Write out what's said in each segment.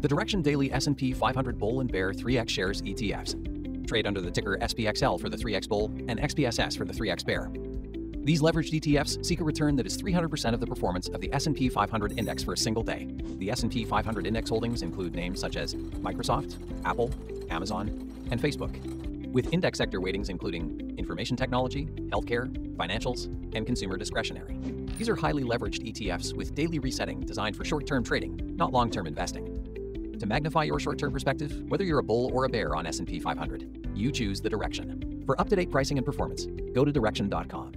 The Direxion Daily S&P 500 Bull and Bear 3X Shares ETFs. Trade under the ticker SPXL for the 3X Bull and SPXS for the 3X Bear. These leveraged ETFs seek a return that is 300% of the performance of the S&P 500 index for a single day. The S&P 500 index holdings include names such as Microsoft, Apple, Amazon, and Facebook, with index sector weightings including information technology, healthcare, financials, and consumer discretionary. These are highly leveraged ETFs with daily resetting designed for short-term trading, not long-term investing. To magnify your short-term perspective, whether you're a bull or a bear on S&P 500, you choose the direction. For up-to-date pricing and performance, go to direxion.com.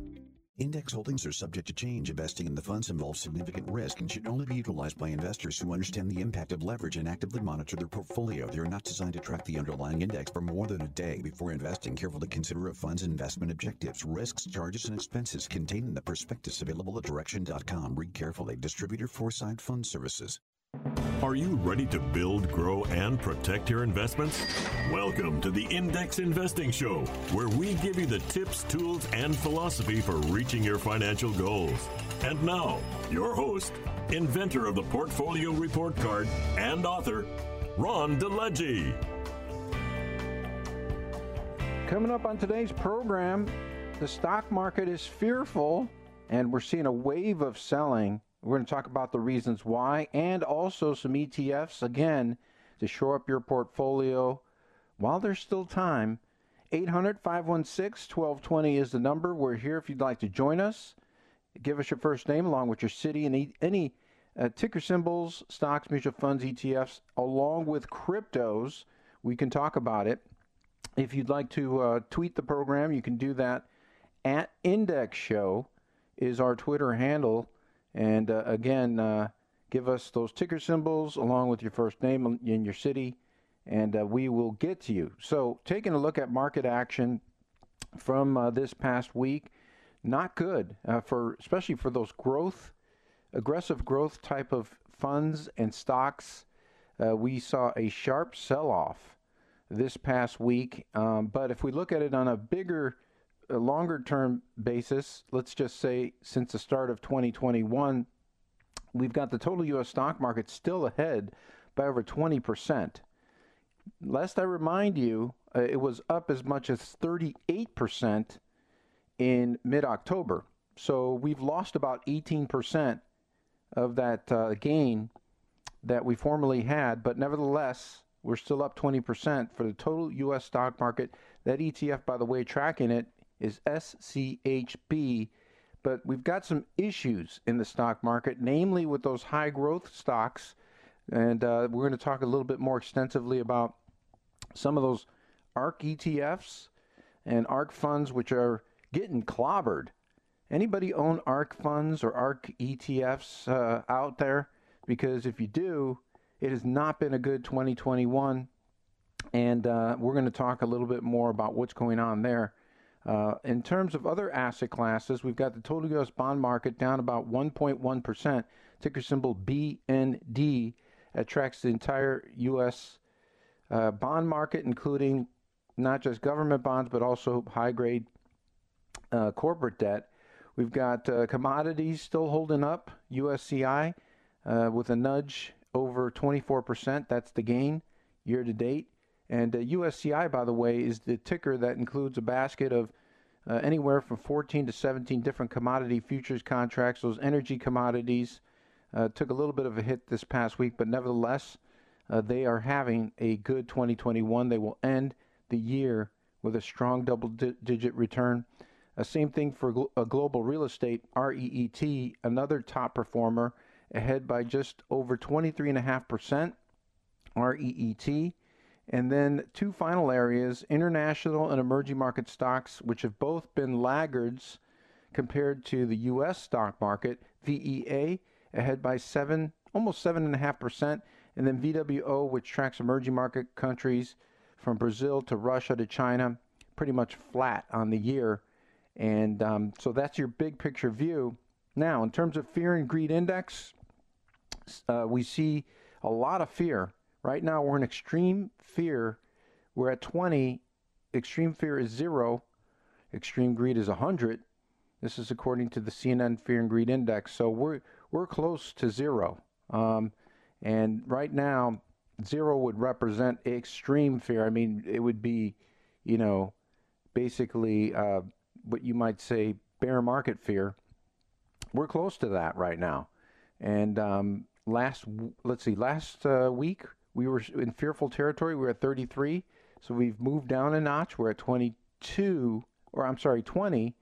Index holdings are subject to change. Investing in the funds involves significant risk and should only be utilized by investors who understand the impact of leverage and actively monitor their portfolio. They are not designed to track the underlying index for more than a day. Before investing, carefully consider a fund's investment objectives, risks, charges, and expenses contained in the prospectus available at direxion.com. Read carefully. Distributor Foreside Fund Services. Are you ready to build, grow, and protect your investments? Welcome to the Index Investing Show, where we give you the tips, tools, and philosophy for reaching your financial goals. And now, your host, inventor of the Portfolio Report Card and author, Ron DeLegge. Coming up on today's program, the stock market is fearful, and we're seeing a wave of selling we're going to talk about the reasons why and also some ETFs, again, to shore up your portfolio while there's still time. 800 516 1220 is the number. We're here if you'd like to join us. Give us your first name along with your city and any uh, ticker symbols, stocks, mutual funds, ETFs, along with cryptos. We can talk about it. If you'd like to uh, tweet the program, you can do that at Index Show is our Twitter handle. And uh, again, uh, give us those ticker symbols along with your first name in your city, and uh, we will get to you. So, taking a look at market action from uh, this past week, not good uh, for especially for those growth, aggressive growth type of funds and stocks. Uh, we saw a sharp sell-off this past week, um, but if we look at it on a bigger a longer term basis, let's just say since the start of 2021, we've got the total U.S. stock market still ahead by over 20%. Lest I remind you, uh, it was up as much as 38% in mid October. So we've lost about 18% of that uh, gain that we formerly had, but nevertheless, we're still up 20% for the total U.S. stock market. That ETF, by the way, tracking it is SCHB. But we've got some issues in the stock market, namely with those high growth stocks. And uh, we're going to talk a little bit more extensively about some of those ARK ETFs and ARK funds, which are getting clobbered. Anybody own ARK funds or ARK ETFs uh, out there? Because if you do, it has not been a good 2021. And uh, we're going to talk a little bit more about what's going on there. Uh, in terms of other asset classes, we've got the total U.S. bond market down about 1.1%. Ticker symbol BND attracts the entire U.S. Uh, bond market, including not just government bonds, but also high grade uh, corporate debt. We've got uh, commodities still holding up, USCI uh, with a nudge over 24%. That's the gain year to date. And uh, USCI, by the way, is the ticker that includes a basket of uh, anywhere from 14 to 17 different commodity futures contracts. Those energy commodities uh, took a little bit of a hit this past week, but nevertheless, uh, they are having a good 2021. They will end the year with a strong double di- digit return. Uh, same thing for gl- global real estate, REET, another top performer, ahead by just over 23.5%. REET and then two final areas international and emerging market stocks, which have both been laggards compared to the U.S. stock market. VEA ahead by seven, almost seven and a half percent, and then VWO, which tracks emerging market countries from Brazil to Russia to China, pretty much flat on the year. And um, so that's your big picture view. Now, in terms of fear and greed index, uh, we see a lot of fear Right now, we're in extreme fear. We're at 20. Extreme fear is zero. Extreme greed is 100. This is according to the CNN Fear and Greed Index. So we're we're close to zero. Um, and right now, zero would represent extreme fear. I mean, it would be, you know, basically uh, what you might say bear market fear. We're close to that right now. And um, last, let's see, last uh, week we were in fearful territory. We were at 33. So we've moved down a notch. We're at 22, or I'm sorry, 20.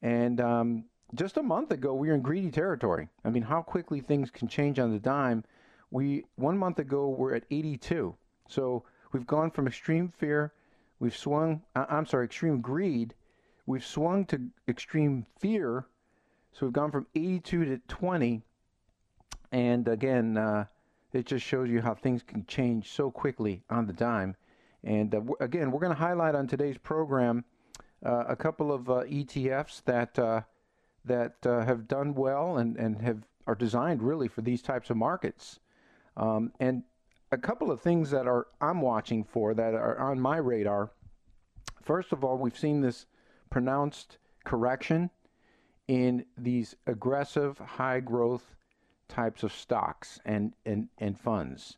And um, just a month ago, we were in greedy territory. I mean, how quickly things can change on the dime. We one month ago we're at 82. So we've gone from extreme fear, we've swung. I'm sorry, extreme greed. We've swung to extreme fear. So we've gone from 82 to 20. And again, uh, it just shows you how things can change so quickly on the dime. And uh, again, we're going to highlight on today's program uh, a couple of uh, ETFs that uh, that uh, have done well and, and have are designed really for these types of markets. Um, and a couple of things that are I'm watching for that are on my radar. First of all, we've seen this pronounced correction in these aggressive high growth types of stocks and, and, and funds.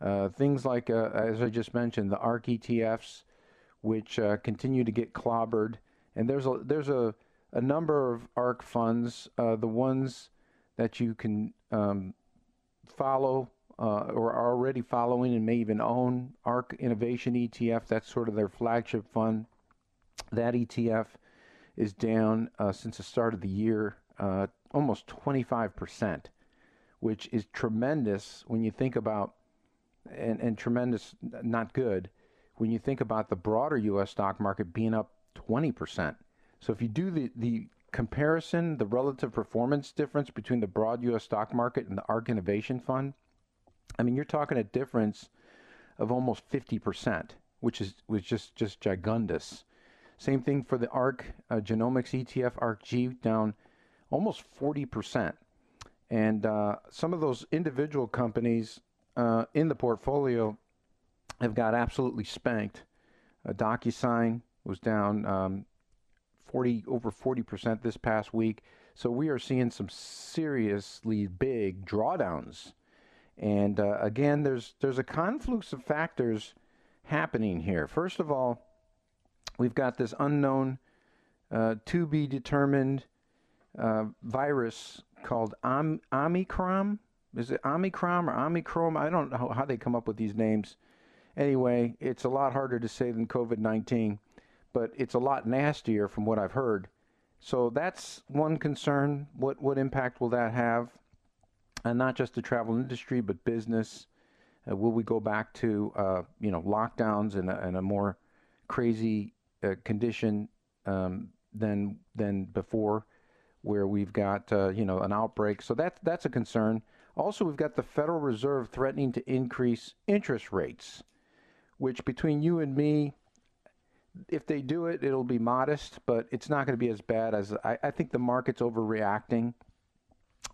Uh, things like, uh, as I just mentioned, the ARK ETFs, which uh, continue to get clobbered. And there's a, there's a, a number of ARK funds, uh, the ones that you can um, follow uh, or are already following and may even own ARK Innovation ETF. That's sort of their flagship fund. That ETF is down uh, since the start of the year, almost 25 percent which is tremendous when you think about, and, and tremendous, not good, when you think about the broader U.S. stock market being up 20%. So if you do the, the comparison, the relative performance difference between the broad U.S. stock market and the ARK Innovation Fund, I mean, you're talking a difference of almost 50%, which is was just just gigundous. Same thing for the ARK uh, Genomics ETF, ARKG, down almost 40%. And uh, some of those individual companies uh, in the portfolio have got absolutely spanked. Uh, DocuSign was down um, 40 over 40 percent this past week. So we are seeing some seriously big drawdowns. And uh, again, there's there's a confluence of factors happening here. First of all, we've got this unknown, uh, to be determined uh, virus called Om- Omicron. Is it Omicron or Omicron? I don't know how they come up with these names. Anyway, it's a lot harder to say than COVID 19, but it's a lot nastier from what I've heard. So that's one concern. What, what impact will that have? And not just the travel industry, but business. Uh, will we go back to uh, you know lockdowns and a, and a more crazy uh, condition um, than than before? Where we've got uh, you know an outbreak. So that's that's a concern. Also, we've got the Federal Reserve threatening to increase interest rates, which between you and me, if they do it, it'll be modest, but it's not going to be as bad as I, I think the market's overreacting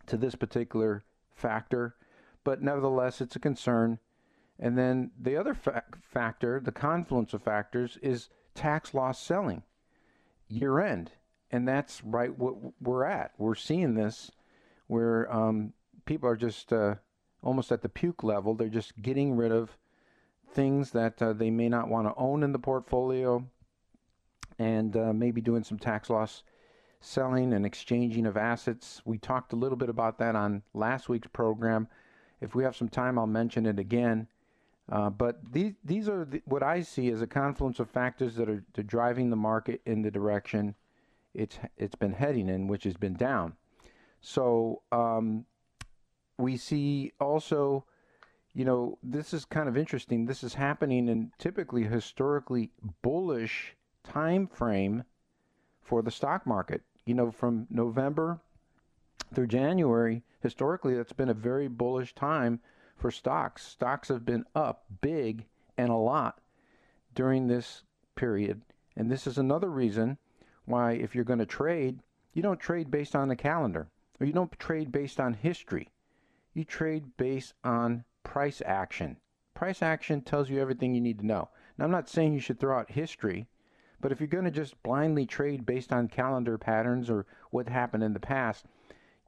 to this particular factor. But nevertheless, it's a concern. And then the other fa- factor, the confluence of factors, is tax loss selling year end and that's right what we're at. We're seeing this where um, people are just uh, almost at the puke level. They're just getting rid of things that uh, they may not want to own in the portfolio and uh, maybe doing some tax loss selling and exchanging of assets. We talked a little bit about that on last week's program. If we have some time, I'll mention it again. Uh, but these these are the, what I see as a confluence of factors that are, driving the market in the direction it's it's been heading in, which has been down. So um, we see also, you know, this is kind of interesting. This is happening in typically historically bullish time frame for the stock market. You know, from November through January, historically, that's been a very bullish time for stocks. Stocks have been up big and a lot during this period. And this is another reason why, if you're going to trade, you don't trade based on the calendar, or you don't trade based on history. You trade based on price action. Price action tells you everything you need to know. Now, I'm not saying you should throw out history, but if you're going to just blindly trade based on calendar patterns or what happened in the past,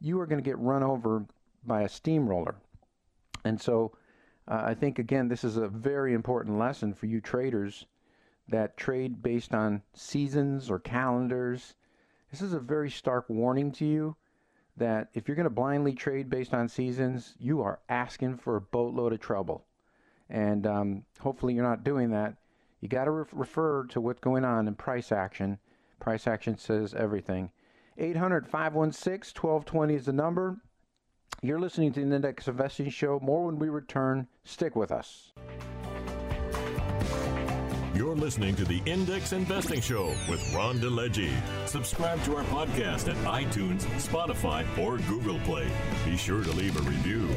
you are going to get run over by a steamroller. And so, Uh, I think, again, this is a very important lesson for you traders that trade based on seasons or calendars. This is a very stark warning to you that if you're going to blindly trade based on seasons, you are asking for a boatload of trouble. And um, hopefully, you're not doing that. You got to re- refer to what's going on in price action. Price action says everything. 800 516 1220 is the number. You're listening to the Index Investing Show. More when we return. Stick with us. You're listening to the Index Investing Show with Ron DeLegge. Subscribe to our podcast at iTunes, Spotify, or Google Play. Be sure to leave a review.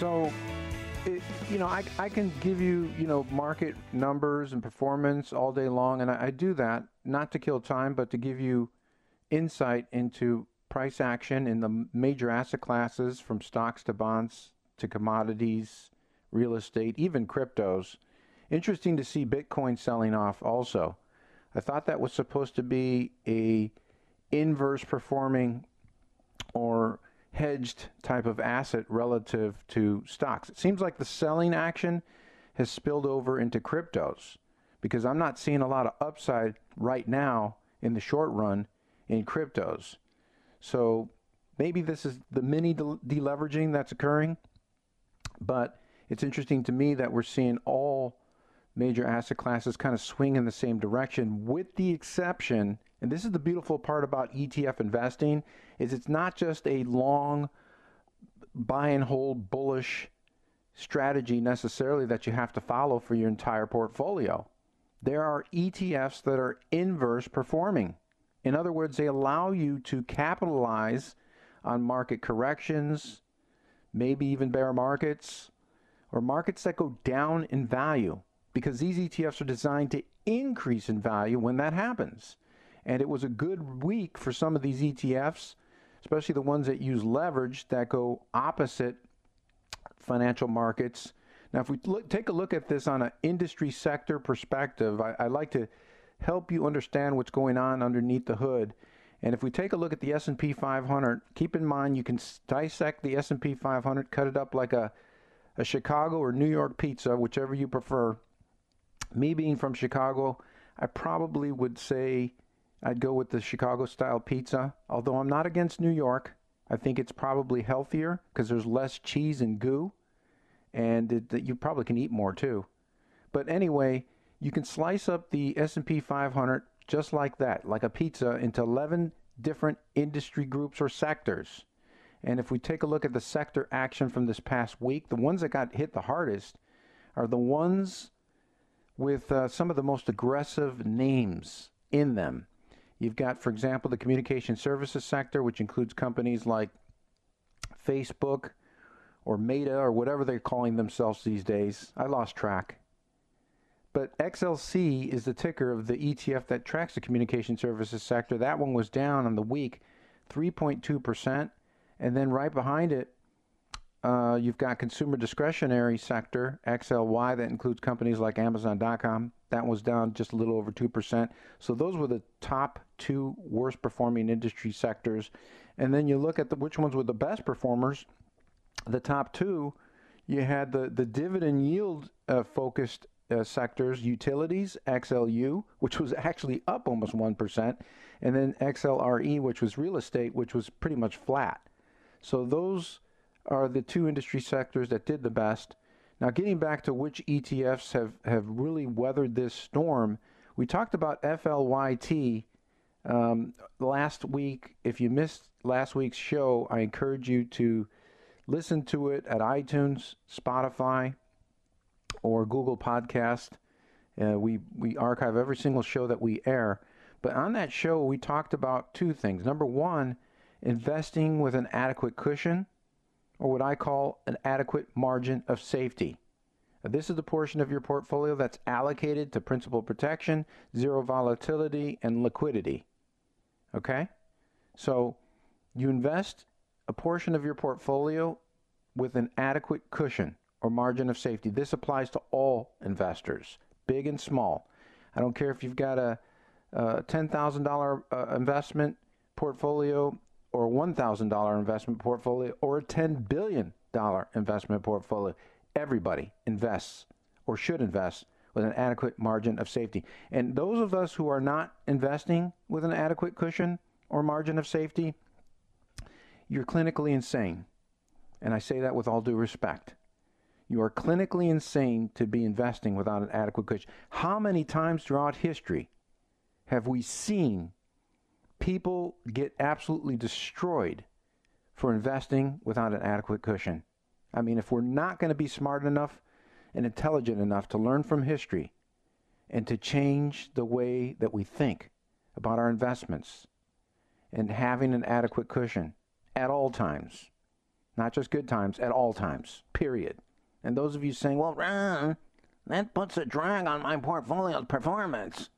So, it, you know, I, I can give you, you know, market numbers and performance all day long, and I, I do that not to kill time, but to give you insight into price action in the major asset classes from stocks to bonds to commodities, real estate, even cryptos. Interesting to see Bitcoin selling off also. I thought that was supposed to be a inverse performing or hedged type of asset relative to stocks. It seems like the selling action has spilled over into cryptos because I'm not seeing a lot of upside right now in the short run in cryptos. So maybe this is the mini deleveraging that's occurring, but it's interesting to me that we're seeing all major asset classes kind of swing in the same direction with the exception and this is the beautiful part about ETF investing is it's not just a long buy and hold bullish strategy necessarily that you have to follow for your entire portfolio. There are ETFs that are inverse performing. In other words, they allow you to capitalize on market corrections, maybe even bear markets, or markets that go down in value because these ETFs are designed to increase in value when that happens. And it was a good week for some of these ETFs, especially the ones that use leverage that go opposite financial markets. Now, if we look, take a look at this on an industry sector perspective, I, I like to help you understand what's going on underneath the hood. And if we take a look at the S&P 500, keep in mind you can dissect the S&P 500, cut it up like a, a Chicago or New York pizza, whichever you prefer. Me being from Chicago, I probably would say I'd go with the Chicago style pizza. Although I'm not against New York, I think it's probably healthier because there's less cheese and goo, and it, you probably can eat more too. But anyway, you can slice up the S&P 500 just like that, like a pizza, into 11 different industry groups or sectors. And if we take a look at the sector action from this past week, the ones that got hit the hardest are the ones with uh, some of the most aggressive names in them. You've got, for example, the communication services sector, which includes companies like Facebook or Meta or whatever they're calling themselves these days. I lost track. But XLC is the ticker of the ETF that tracks the communication services sector. That one was down on the week 3.2%. And then right behind it, uh, you've got consumer discretionary sector, XLY, that includes companies like Amazon.com. That was down just a little over 2%. So those were the top two worst performing industry sectors. And then you look at the, which ones were the best performers. The top two, you had the, the dividend yield uh, focused uh, sectors, utilities, XLU, which was actually up almost 1%, and then XLRE, which was real estate, which was pretty much flat. So those are the two industry sectors that did the best. Now, getting back to which ETFs have, have really weathered this storm, we talked about FLYT um, last week. If you missed last week's show, I encourage you to listen to it at iTunes, Spotify, or Google Podcast. Uh, we we archive every single show that we air. But on that show, we talked about two things. Number one, investing with an adequate cushion or what I call an adequate margin of safety. Now, this is the portion of your portfolio that's allocated to principal protection, zero volatility, and liquidity. Okay? So you invest a portion of your portfolio with an adequate cushion or margin of safety. This applies to all investors, big and small. I don't care if you've got a, a $10,000 uh, investment portfolio or a $1,000 investment portfolio or a $10 billion investment portfolio. Everybody invests or should invest with an adequate margin of safety. And those of us who are not investing with an adequate cushion or margin of safety, you're clinically insane. And I say that with all due respect. You are clinically insane to be investing without an adequate cushion. How many times throughout history have we seen people get absolutely destroyed for investing without an adequate cushion? I mean, if we're not going to be smart enough and intelligent enough to learn from history and to change the way that we think about our investments and having an adequate cushion at all times, not just good times, at all times, period. And those of you saying, well, that puts a drag on my portfolio's performance.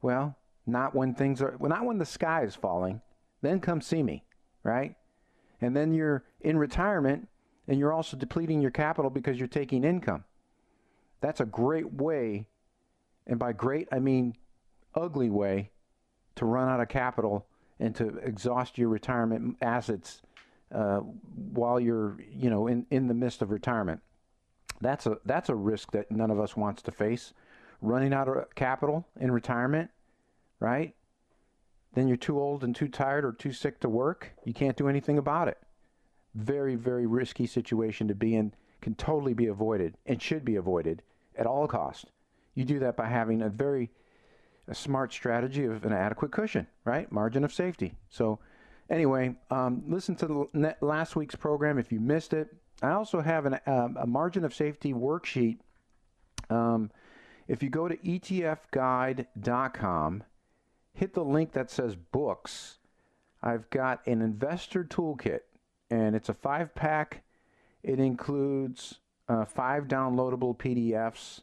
Well, not when things are, well, not when the sky is falling. Then come see me, right? And then you're in retirement and you're also depleting your capital because you're taking income. That's a great way, and by great I mean ugly way, to run out of capital and to exhaust your retirement assets uh, while you're, you know, in, in the midst of retirement. That's a that's a risk that none of us wants to face. Running out of capital in retirement, right? Then you're too old and too tired or too sick to work. You can't do anything about it very, very risky situation to be in can totally be avoided and should be avoided at all cost. You do that by having a very a smart strategy of an adequate cushion, right? Margin of safety. So, anyway, um, listen to the last week's program if you missed it. I also have an, um, a margin of safety worksheet. Um, if you go to etfguide.com, hit the link that says books. I've got an investor toolkit and it's a five pack. It includes uh, five downloadable PDFs.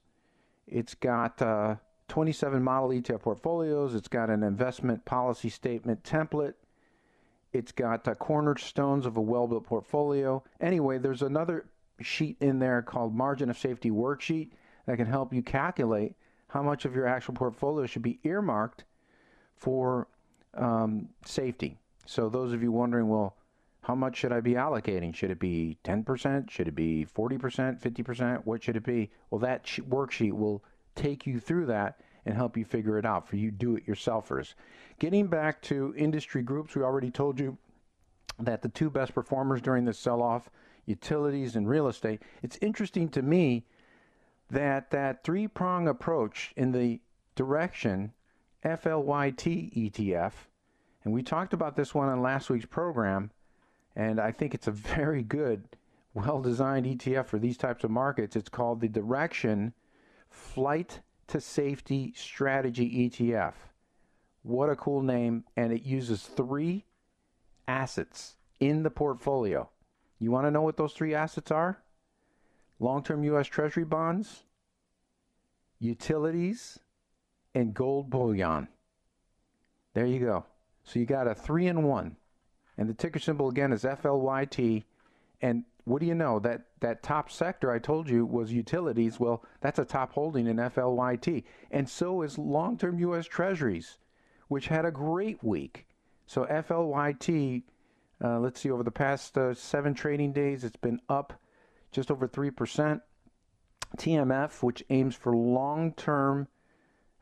It's got uh, 27 model ETF portfolios. It's got an investment policy statement template. It's got cornerstones of a well built portfolio. Anyway, there's another sheet in there called Margin of Safety Worksheet that can help you calculate how much of your actual portfolio should be earmarked for um, safety. So, those of you wondering, well, how much should I be allocating? Should it be 10%? Should it be 40%, 50%? What should it be? Well, that sh- worksheet will take you through that and help you figure it out for you do it yourselfers. Getting back to industry groups, we already told you that the two best performers during this sell off, utilities and real estate. It's interesting to me that that three prong approach in the direction FLYT ETF, and we talked about this one on last week's program and I think it's a very good, well designed ETF for these types of markets. It's called the Direxion Flight to Safety Strategy ETF. What a cool name. And it uses three assets in the portfolio. You want to know what those three assets are? Long term U.S. Treasury bonds, utilities, and gold bullion. There you go. So you got a three in one. And the ticker symbol again is FLYT. And what do you know? That that top sector I told you was utilities. Well, that's a top holding in FLYT. And so is long-term US Treasuries, which had a great week. So FLYT, uh, let's see, over the past uh, seven trading days, it's been up just over 3%. TMF, which aims for long-term,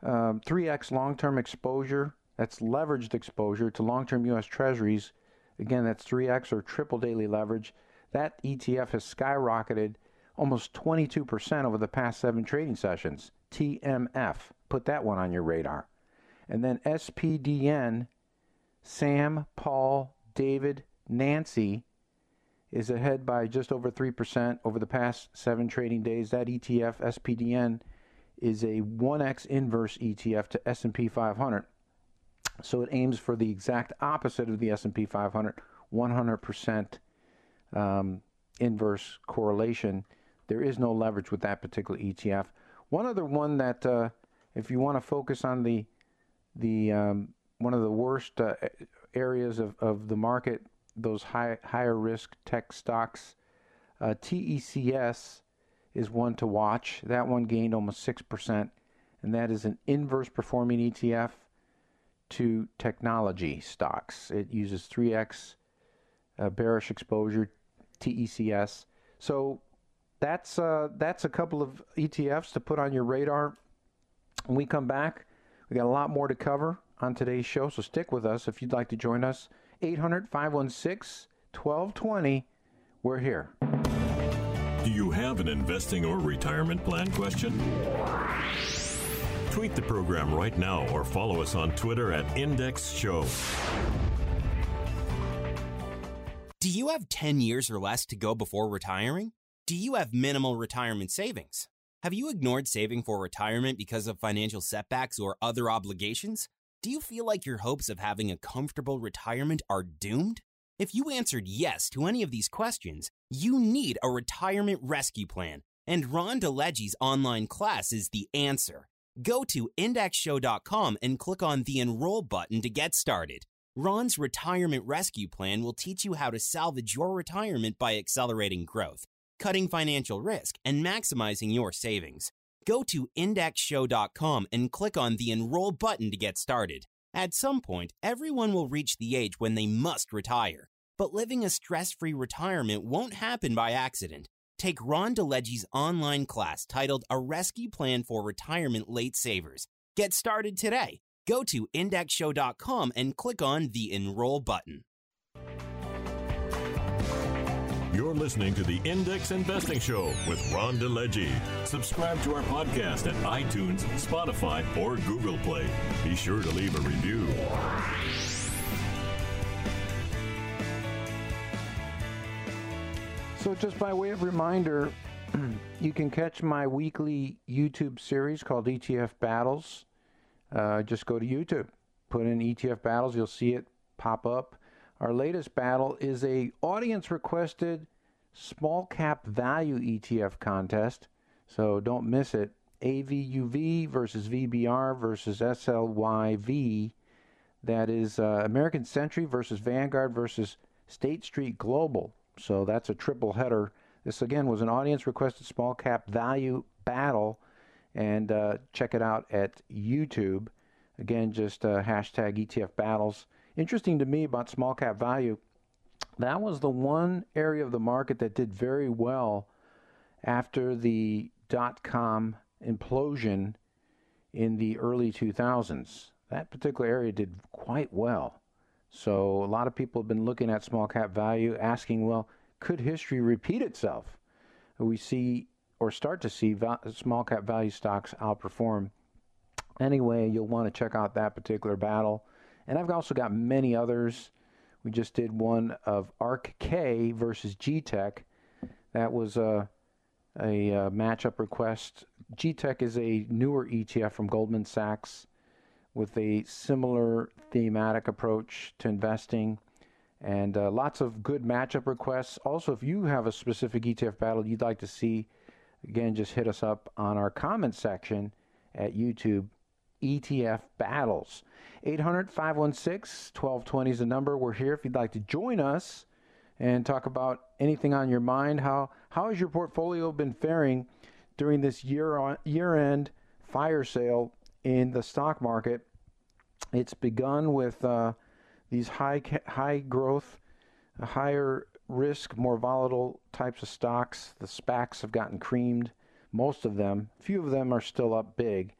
um, 3x long-term exposure, that's leveraged exposure to long-term U.S. Treasuries, Again, that's 3x or triple daily leverage. That ETF has skyrocketed almost 22% over the past seven trading sessions. TMF. Put that one on your radar. And then SPDN, Sam, Paul, David, Nancy is ahead by just over 3% over the past seven trading days. That ETF, SPDN, is a 1x inverse ETF to S&P 500. So it aims for the exact opposite of the S&P 500, 100% um, inverse correlation. There is no leverage with that particular ETF. One other one that, uh, if you want to focus on the the um, one of the worst uh, areas of, of the market, those high higher risk tech stocks, uh, TECS is one to watch. That one gained almost six percent, and that is an inverse performing ETF to technology stocks. It uses 3x uh, bearish exposure, TECS. So that's uh, that's a couple of ETFs to put on your radar. When we come back, we got a lot more to cover on today's show, so stick with us if you'd like to join us. 800 516 1220. We're here. Do you have an investing or retirement plan question? Tweet the program right now or follow us on Twitter at Index Show. Do you have 10 years or less to go before retiring? Do you have minimal retirement savings? Have you ignored saving for retirement because of financial setbacks or other obligations? Do you feel like your hopes of having a comfortable retirement are doomed? If you answered yes to any of these questions, you need a retirement rescue plan, and Ron DeLegge's online class is the answer. Go to indexshow.com and click on the enroll button to get started. Ron's retirement rescue plan will teach you how to salvage your retirement by accelerating growth, cutting financial risk, and maximizing your savings. Go to indexshow.com and click on the enroll button to get started. At some point, everyone will reach the age when they must retire. But living a stress free retirement won't happen by accident. Take Ron DeLegge's online class titled A Rescue Plan for Retirement Late Savers. Get started today. Go to indexshow.com and click on the enroll button. You're listening to the Index Investing Show with Ron DeLegge. Subscribe to our podcast at iTunes, Spotify, or Google Play. Be sure to leave a review. So, just by way of reminder, you can catch my weekly YouTube series called ETF Battles. Uh, just go to YouTube, put in ETF Battles, you'll see it pop up. Our latest battle is a audience requested small cap value ETF contest. So don't miss it. AVUV versus VBR versus SLYV. That is uh, American Century versus Vanguard versus State Street Global. So that's a triple header. This again was an audience requested small cap value battle. And uh, check it out at YouTube. Again, just uh, hashtag ETF battles interesting to me about small cap value, that was the one area of the market that did very well after the dot com implosion in the early 2000s. That particular area did quite well. So a lot of people have been looking at small cap value, asking, well, could history repeat itself? We see or start to see small cap value stocks outperform. Anyway, you'll want to check out that particular battle. And I've also got many others. We just did one of ARKK versus GTEK. That was a, a, a matchup request. GTEK is a newer ETF from Goldman Sachs with a similar thematic approach to investing and uh, lots of good matchup requests. Also, if you have a specific ETF battle you'd like to see, again, just hit us up on our comment section at YouTube ETF battles. 800 516 1220 is the number. We're here if you'd like to join us and talk about anything on your mind. How, how has your portfolio been faring during this year on, year end fire sale in the stock market? It's begun with uh, these high, high growth, higher risk, more volatile types of stocks. The SPACs have gotten creamed, most of them. A few of them are still up big.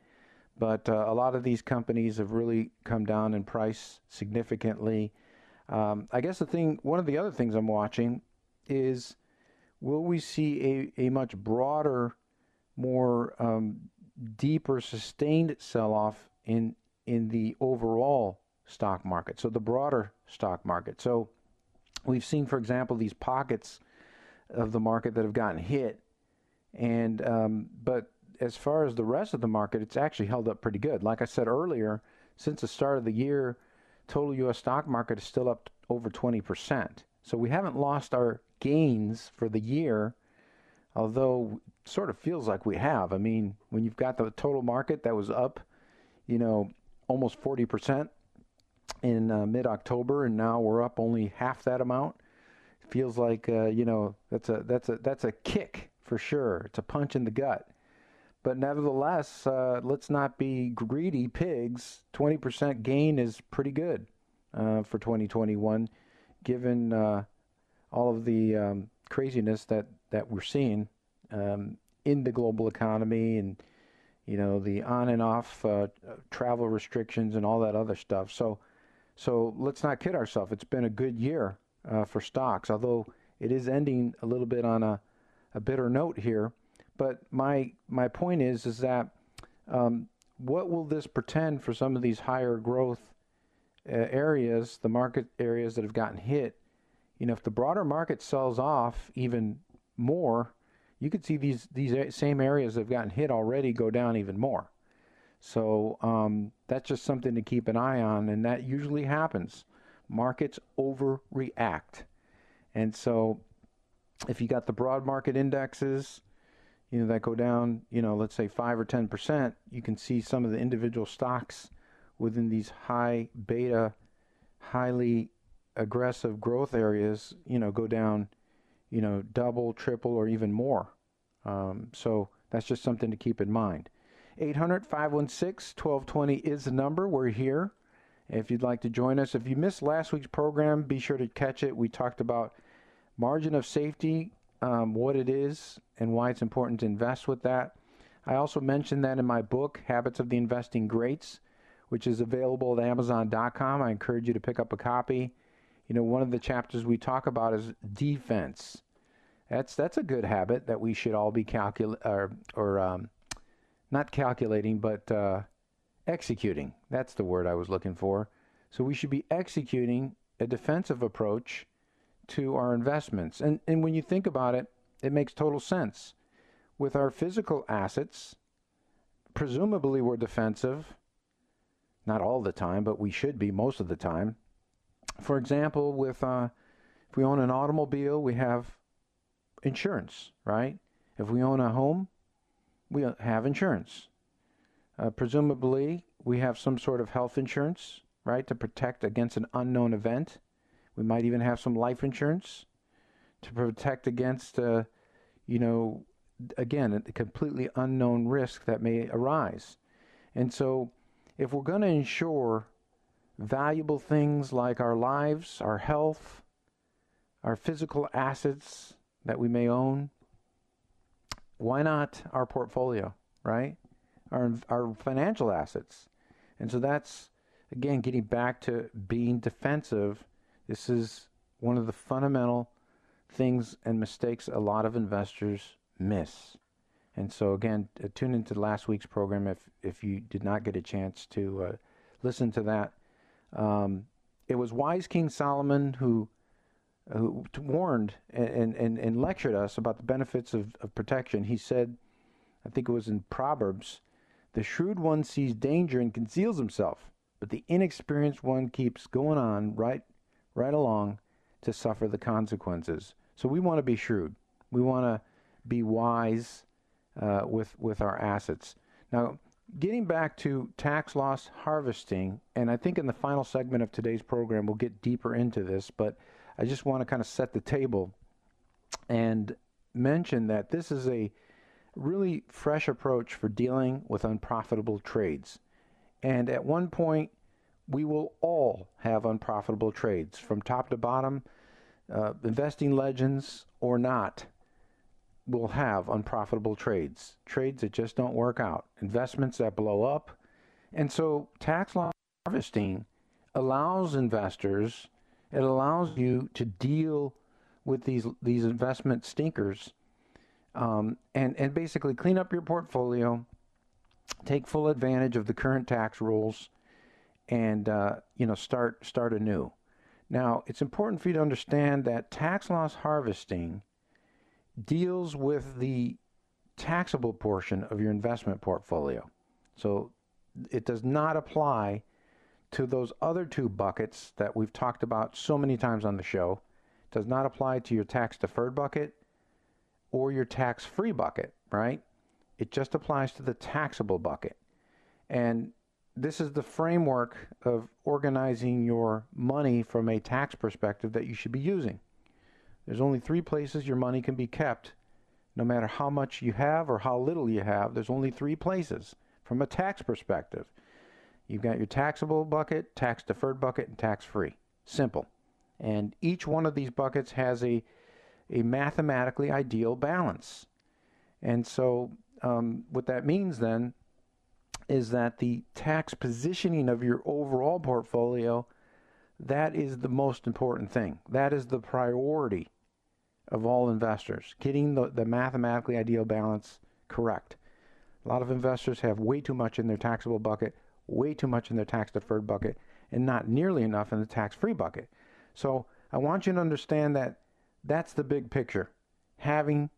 But uh, a lot of these companies have really come down in price significantly. Um, I guess the thing, one of the other things I'm watching is will we see a, a much broader, more um, deeper, sustained sell off in, in the overall stock market? So, the broader stock market. So, we've seen, for example, these pockets of the market that have gotten hit. And um, but as far as the rest of the market, it's actually held up pretty good. Like I said earlier, since the start of the year, total U.S. stock market is still up over 20%. So we haven't lost our gains for the year, although it sort of feels like we have. I mean, when you've got the total market that was up, you know, almost 40% in uh, mid-October, and now we're up only half that amount. It feels like uh, you know that's a that's a that's a kick for sure. It's a punch in the gut. but nevertheless, uh, let's not be greedy pigs. 20% gain is pretty good uh, for 2021, given uh, all of the um, craziness that, that we're seeing um, in the global economy and you know the on and off uh, travel restrictions and all that other stuff. So, so let's not kid ourselves. It's been a good year uh, for stocks, although it is ending a little bit on a, a bitter note here. But my my point is is that um, what will this pretend for some of these higher growth uh, areas, the market areas that have gotten hit? You know, if the broader market sells off even more, you could see these these same areas that have gotten hit already go down even more. So um, that's just something to keep an eye on, and that usually happens. Markets overreact, and so if you got the broad market indexes, you know that go down, you know, let's say five or ten percent, you can see some of the individual stocks within these high beta, highly aggressive growth areas, you know, go down you know, double, triple, or even more. Um, so that's just something to keep in mind. 800 516 1220 is the number. We're here. If you'd like to join us, if you missed last week's program, be sure to catch it. We talked about margin of safety, um, what it is, and why it's important to invest with that. I also mentioned that in my book, Habits of the Investing Greats, which is available at Amazon.com. I encourage you to pick up a copy you know, one of the chapters we talk about is defense. That's that's a good habit that we should all be calcul or or um, not calculating, but uh, executing. That's the word I was looking for. So we should be executing a defensive approach to our investments. And and when you think about it, it makes total sense. With our physical assets, presumably we're defensive. Not all the time, but we should be most of the time for example, with uh, if we own an automobile, we have insurance, right? If we own a home, we have insurance. Uh, presumably, we have some sort of health insurance, right, to protect against an unknown event. We might even have some life insurance to protect against, uh, you know, again, a completely unknown risk that may arise. And so, if we're going to insure valuable things like our lives, our health, our physical assets that we may own. Why not our portfolio, right? Our, our financial assets. And so that's, again, getting back to being defensive. This is one of the fundamental things and mistakes a lot of investors miss. And so, again, uh, tune into last week's program if, if you did not get a chance to uh, listen to that um, it was wise King Solomon who who warned and, and, and lectured us about the benefits of, of protection. He said, I think it was in Proverbs, the shrewd one sees danger and conceals himself, but the inexperienced one keeps going on right right along to suffer the consequences. So we want to be shrewd. We want to be wise uh, with with our assets. Now, getting back to tax loss harvesting, and I think in the final segment of today's program we'll get deeper into this, but I just want to kind of set the table and mention that this is a really fresh approach for dealing with unprofitable trades. And at one point, we will all have unprofitable trades from top to bottom, uh, investing legends or not will have unprofitable trades, trades that just don't work out, investments that blow up. And so tax loss harvesting allows investors, it allows you to deal with these these investment stinkers um, and, and basically clean up your portfolio, take full advantage of the current tax rules, and uh, you know start start anew. Now, it's important for you to understand that tax loss harvesting deals with the taxable portion of your investment portfolio. So it does not apply to those other two buckets that we've talked about so many times on the show. Does not apply to your tax deferred bucket or your tax free bucket, right? It just applies to the taxable bucket. And this is the framework of organizing your money from a tax perspective that you should be using. There's only three places your money can be kept no matter how much you have or how little you have, there's only three places from a tax perspective. You've got your taxable bucket, tax deferred bucket, and tax free. Simple. And each one of these buckets has a, a mathematically ideal balance. And so, um, what that means then is that the tax positioning of your overall portfolio that is the most important thing. That is the priority of all investors, getting the, the mathematically ideal balance correct. A lot of investors have way too much in their taxable bucket, way too much in their tax deferred bucket, and not nearly enough in the tax free bucket. So I want you to understand that that's the big picture. Having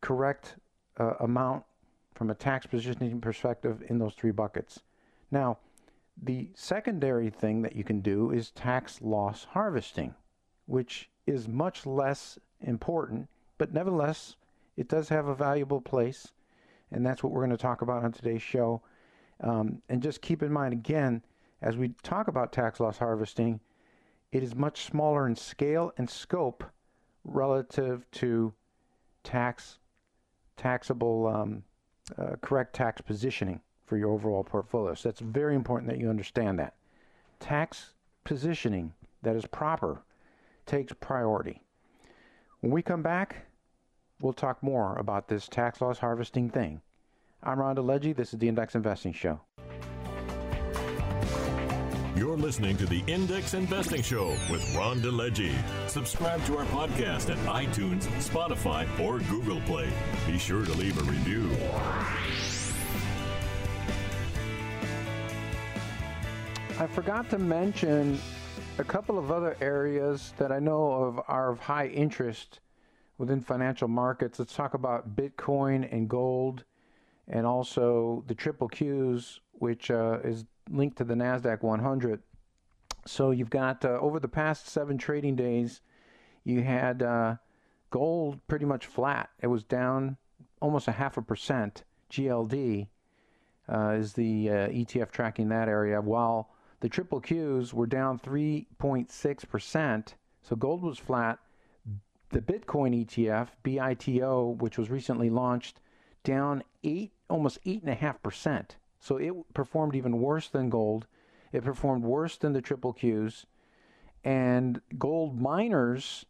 correct uh, amount from a tax positioning perspective in those three buckets. Now, the secondary thing that you can do is tax loss harvesting, which is much less important, but nevertheless, it does have a valuable place. And that's what we're going to talk about on today's show. Um, and just keep in mind, again, as we talk about tax loss harvesting, it is much smaller in scale and scope relative to tax taxable um, uh, correct tax positioning for your overall portfolio. So that's very important that you understand that. Tax positioning that is proper takes priority. When we come back, we'll talk more about this tax loss harvesting thing. I'm Ron DeLegge. This is the Index Investing Show. You're listening to the Index Investing Show with Ron DeLegge. Subscribe to our podcast at iTunes, Spotify, or Google Play. Be sure to leave a review. I forgot to mention a couple of other areas that I know of are of high interest within financial markets. Let's talk about Bitcoin and gold, and also the triple Qs, which uh, is linked to the NASDAQ 100. So you've got uh, over the past seven trading days, you had uh, gold pretty much flat. It was down almost a half a percent. GLD uh, is the uh, ETF tracking that area, while the triple Qs were down 3.6%. So gold was flat. The Bitcoin ETF, BITO, which was recently launched, down eight, almost eight and a half percent. So it performed even worse than gold. It performed worse than the triple Qs. And gold miners,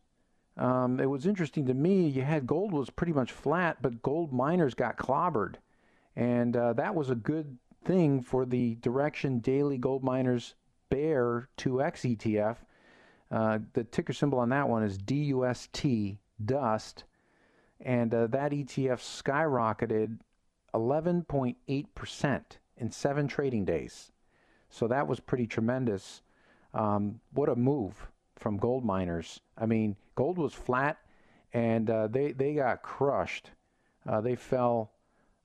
um, it was interesting to me. You had gold was pretty much flat, but gold miners got clobbered. And uh, that was a good thing for the Direxion Daily Gold Miners Bear 2X ETF. Uh, the ticker symbol on that one is DUST, dust. And uh, that ETF skyrocketed 11.8% in seven trading days. So that was pretty tremendous. Um, what a move from gold miners. I mean, gold was flat and uh, they, they got crushed. Uh, they fell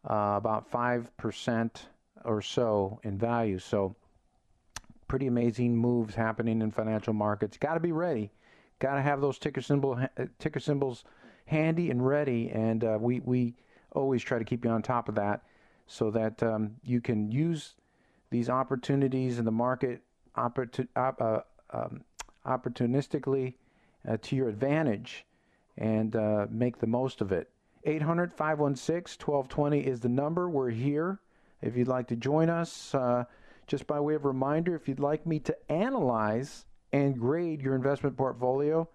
uh, about 5% or so in value. So, pretty amazing moves happening in financial markets. Got to be ready. Got to have those ticker symbol ticker symbols handy and ready. And uh, we, we always try to keep you on top of that so that um, you can use these opportunities in the market opportun- uh, um, opportunistically uh, to your advantage and uh, make the most of it. 800 516 1220 is the number. We're here. If you'd like to join us, uh, just by way of reminder, if you'd like me to analyze and grade your investment portfolio,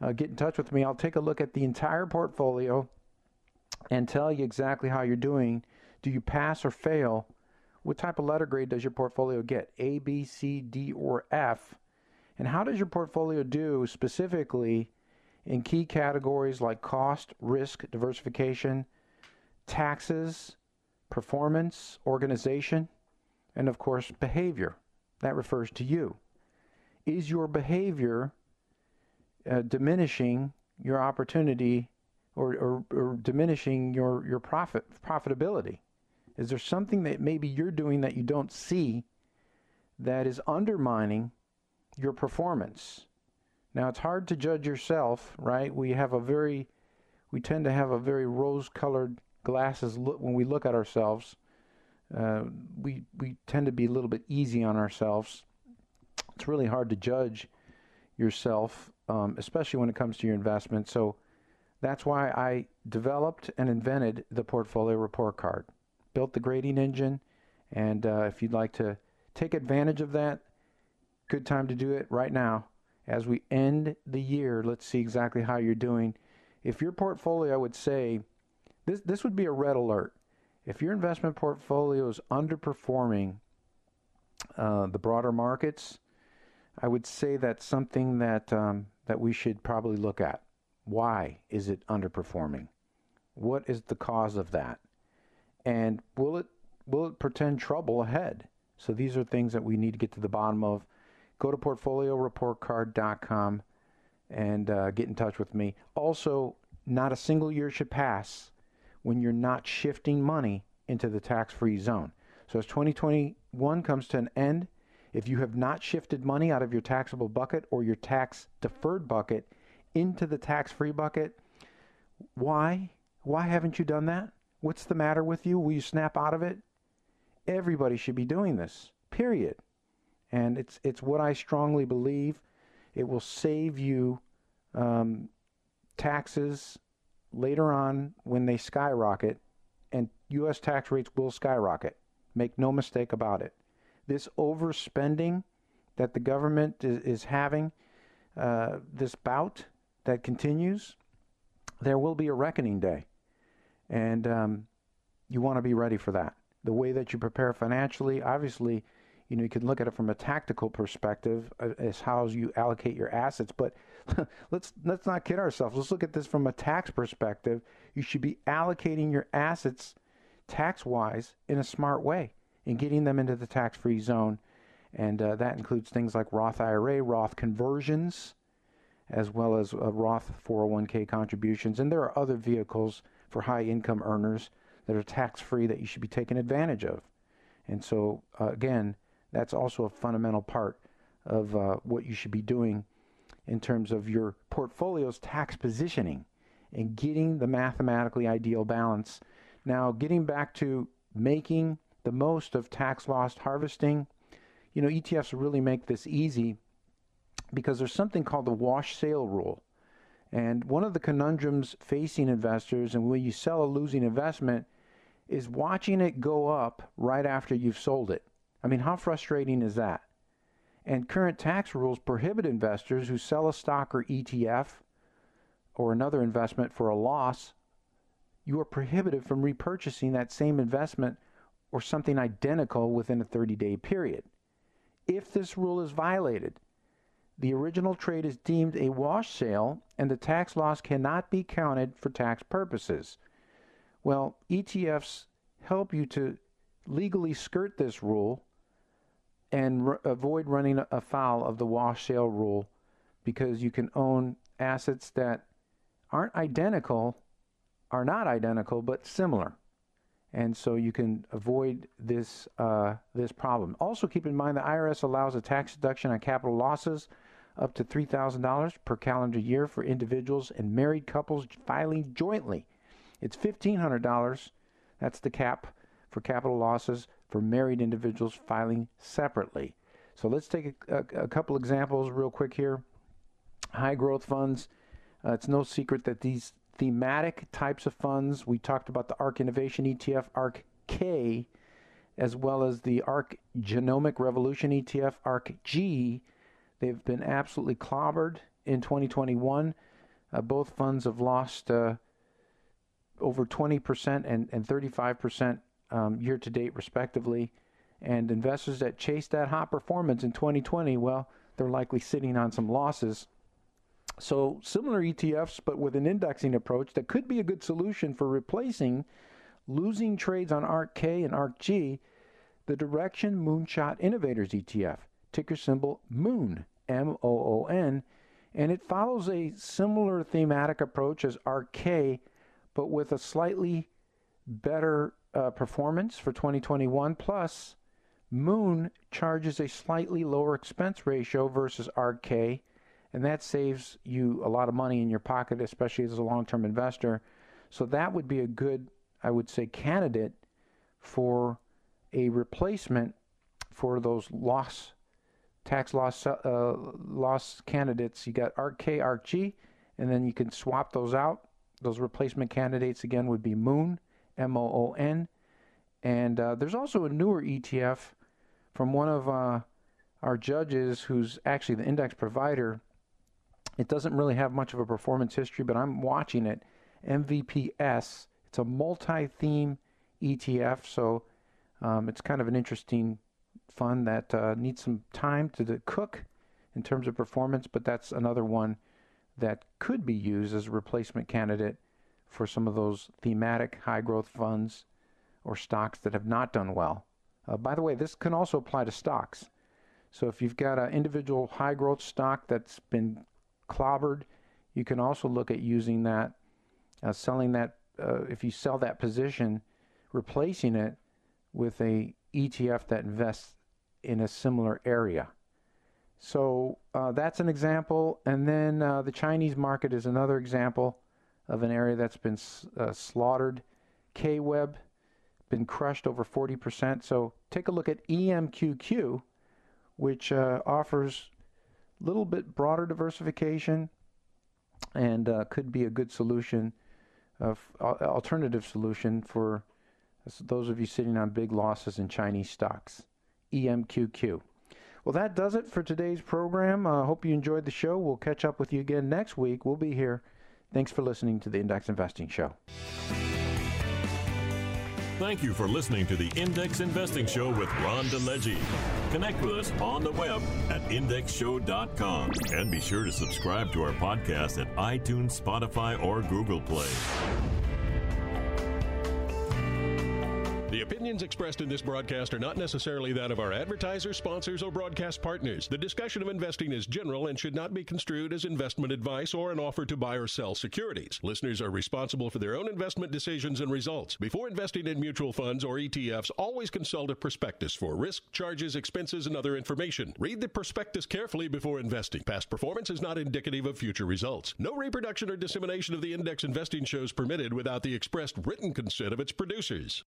uh, get in touch with me. I'll take a look at the entire portfolio and tell you exactly how you're doing. Do you pass or fail? What type of letter grade does your portfolio get? A, B, C, D, or F? And how does your portfolio do specifically in key categories like cost, risk, diversification, taxes, performance, organization, and of course, behavior? That refers to you. Is your behavior uh, diminishing your opportunity or, or, or diminishing your, your profit profitability? Is there something that maybe you're doing that you don't see that is undermining your performance? Now it's hard to judge yourself, right? We have a very we tend to have a very rose-colored glasses look when we look at ourselves. Uh, we we tend to be a little bit easy on ourselves. It's really hard to judge yourself, um, especially when it comes to your investment. So That's why I developed and invented the portfolio report card, built the grading engine, and uh, if you'd like to take advantage of that, good time to do it right now. As we end the year, let's see exactly how you're doing. If your portfolio, would say, this this would be a red alert. If your investment portfolio is underperforming uh, the broader markets, I would say that's something that um, that we should probably look at. Why is it underperforming? What is the cause of that? And will it will it portend trouble ahead? So these are things that we need to get to the bottom of. Go to portfolioreportcard.com and uh, get in touch with me. Also, not a single year should pass when you're not shifting money into the tax-free zone. So as 2021 comes to an end, if you have not shifted money out of your taxable bucket or your tax deferred bucket into the tax free bucket, why? Why haven't you done that? What's the matter with you? Will you snap out of it? Everybody should be doing this, period. And it's, it's what I strongly believe. It will save you um, taxes later on when they skyrocket, and U.S. tax rates will skyrocket. Make no mistake about it. This overspending that the government is, is having, uh, this bout that continues, there will be a reckoning day. And um, you want to be ready for that. The way that you prepare financially, obviously, you know, you can look at it from a tactical perspective uh, as how you allocate your assets. But let's let's not kid ourselves. Let's look at this from a tax perspective. You should be allocating your assets tax-wise in a smart way and getting them into the tax-free zone. And uh, that includes things like Roth IRA, Roth conversions, as well as uh, Roth 401k contributions. And there are other vehicles for high income earners that are tax free that you should be taking advantage of. And so, uh, again, that's also a fundamental part of uh, what you should be doing in terms of your portfolio's tax positioning and getting the mathematically ideal balance. Now, getting back to making the most of tax loss harvesting, you know, ETFs really make this easy because there's something called the wash sale rule. And one of the conundrums facing investors and when you sell a losing investment is watching it go up right after you've sold it. I mean, how frustrating is that? And current tax rules prohibit investors who sell a stock or ETF or another investment for a loss. You are prohibited from repurchasing that same investment or something identical within a 30 day period. If this rule is violated, the original trade is deemed a wash sale and the tax loss cannot be counted for tax purposes. Well, ETFs help you to legally skirt this rule and r- avoid running afoul of the wash sale rule because you can own assets that aren't identical, are not identical, but similar. And so you can avoid this uh, this problem. Also, keep in mind the IRS allows a tax deduction on capital losses up to $3,000 per calendar year for individuals and married couples filing jointly. It's $1,500. That's the cap for capital losses for married individuals filing separately. So let's take a, a, a couple examples real quick here. High growth funds. Uh, it's no secret that these thematic types of funds, we talked about the ARK Innovation ETF, ARK K, as well as the ARK Genomic Revolution ETF, ARK G They've been absolutely clobbered in 2021. Uh, both funds have lost uh, over 20% and, and 35% um, year to date, respectively. And investors that chased that hot performance in 2020, well, they're likely sitting on some losses. So, similar ETFs, but with an indexing approach that could be a good solution for replacing losing trades on ARKK and ARK G, the Direxion Moonshot Innovators ETF ticker symbol MOON, M O O N, and it follows a similar thematic approach as ARK, but with a slightly better uh, performance for 2021. Plus, Moon charges a slightly lower expense ratio versus ARK, and that saves you a lot of money in your pocket, especially as a long term investor. So, that would be a good, I would say, candidate for a replacement for those loss tax loss uh, loss candidates. You got ARKK, ARK G, and then you can swap those out those replacement candidates again would be Moon, M O O N. And uh, there's also a newer ETF from one of uh, our judges who's actually the index provider. It doesn't really have much of a performance history, but I'm watching it. MVPS. It's a multi theme ETF, so um, it's kind of an interesting fund that uh, needs some time to, cook in terms of performance, but that's another one that could be used as a replacement candidate for some of those thematic high growth funds or stocks that have not done well. Uh, by the way, this can also apply to stocks. So if you've got an individual high growth stock that's been clobbered, you can also look at using that, uh, selling that. Uh, if you sell that position, replacing it with a ETF that invests in a similar area. So uh, that's an example. And then uh, the Chinese market is another example of an area that's been uh, slaughtered. KWEB, been crushed over 40%. So take a look at EMQQ, which uh, offers little bit broader diversification and uh, could be a good solution, of, alternative solution for those of you sitting on big losses in Chinese stocks. EMQQ. Well, that does it for today's program. I uh, hope you enjoyed the show. We'll catch up with you again next week. We'll be here. Thanks for listening to the Index Investing Show. Thank you for listening to the Index Investing Show with Ron DeLegge. Connect with us on the web at indexshow.com and be sure to subscribe to our podcast at iTunes, Spotify, or Google Play. Opinions expressed in this broadcast are not necessarily that of our advertisers, sponsors, or broadcast partners. The discussion of investing is general and should not be construed as investment advice or an offer to buy or sell securities. Listeners are responsible for their own investment decisions and results. Before investing in mutual funds or ETFs, always consult a prospectus for risk, charges, expenses, and other information. Read the prospectus carefully before investing. Past performance is not indicative of future results. No reproduction or dissemination of the index investing shows permitted without the expressed written consent of its producers.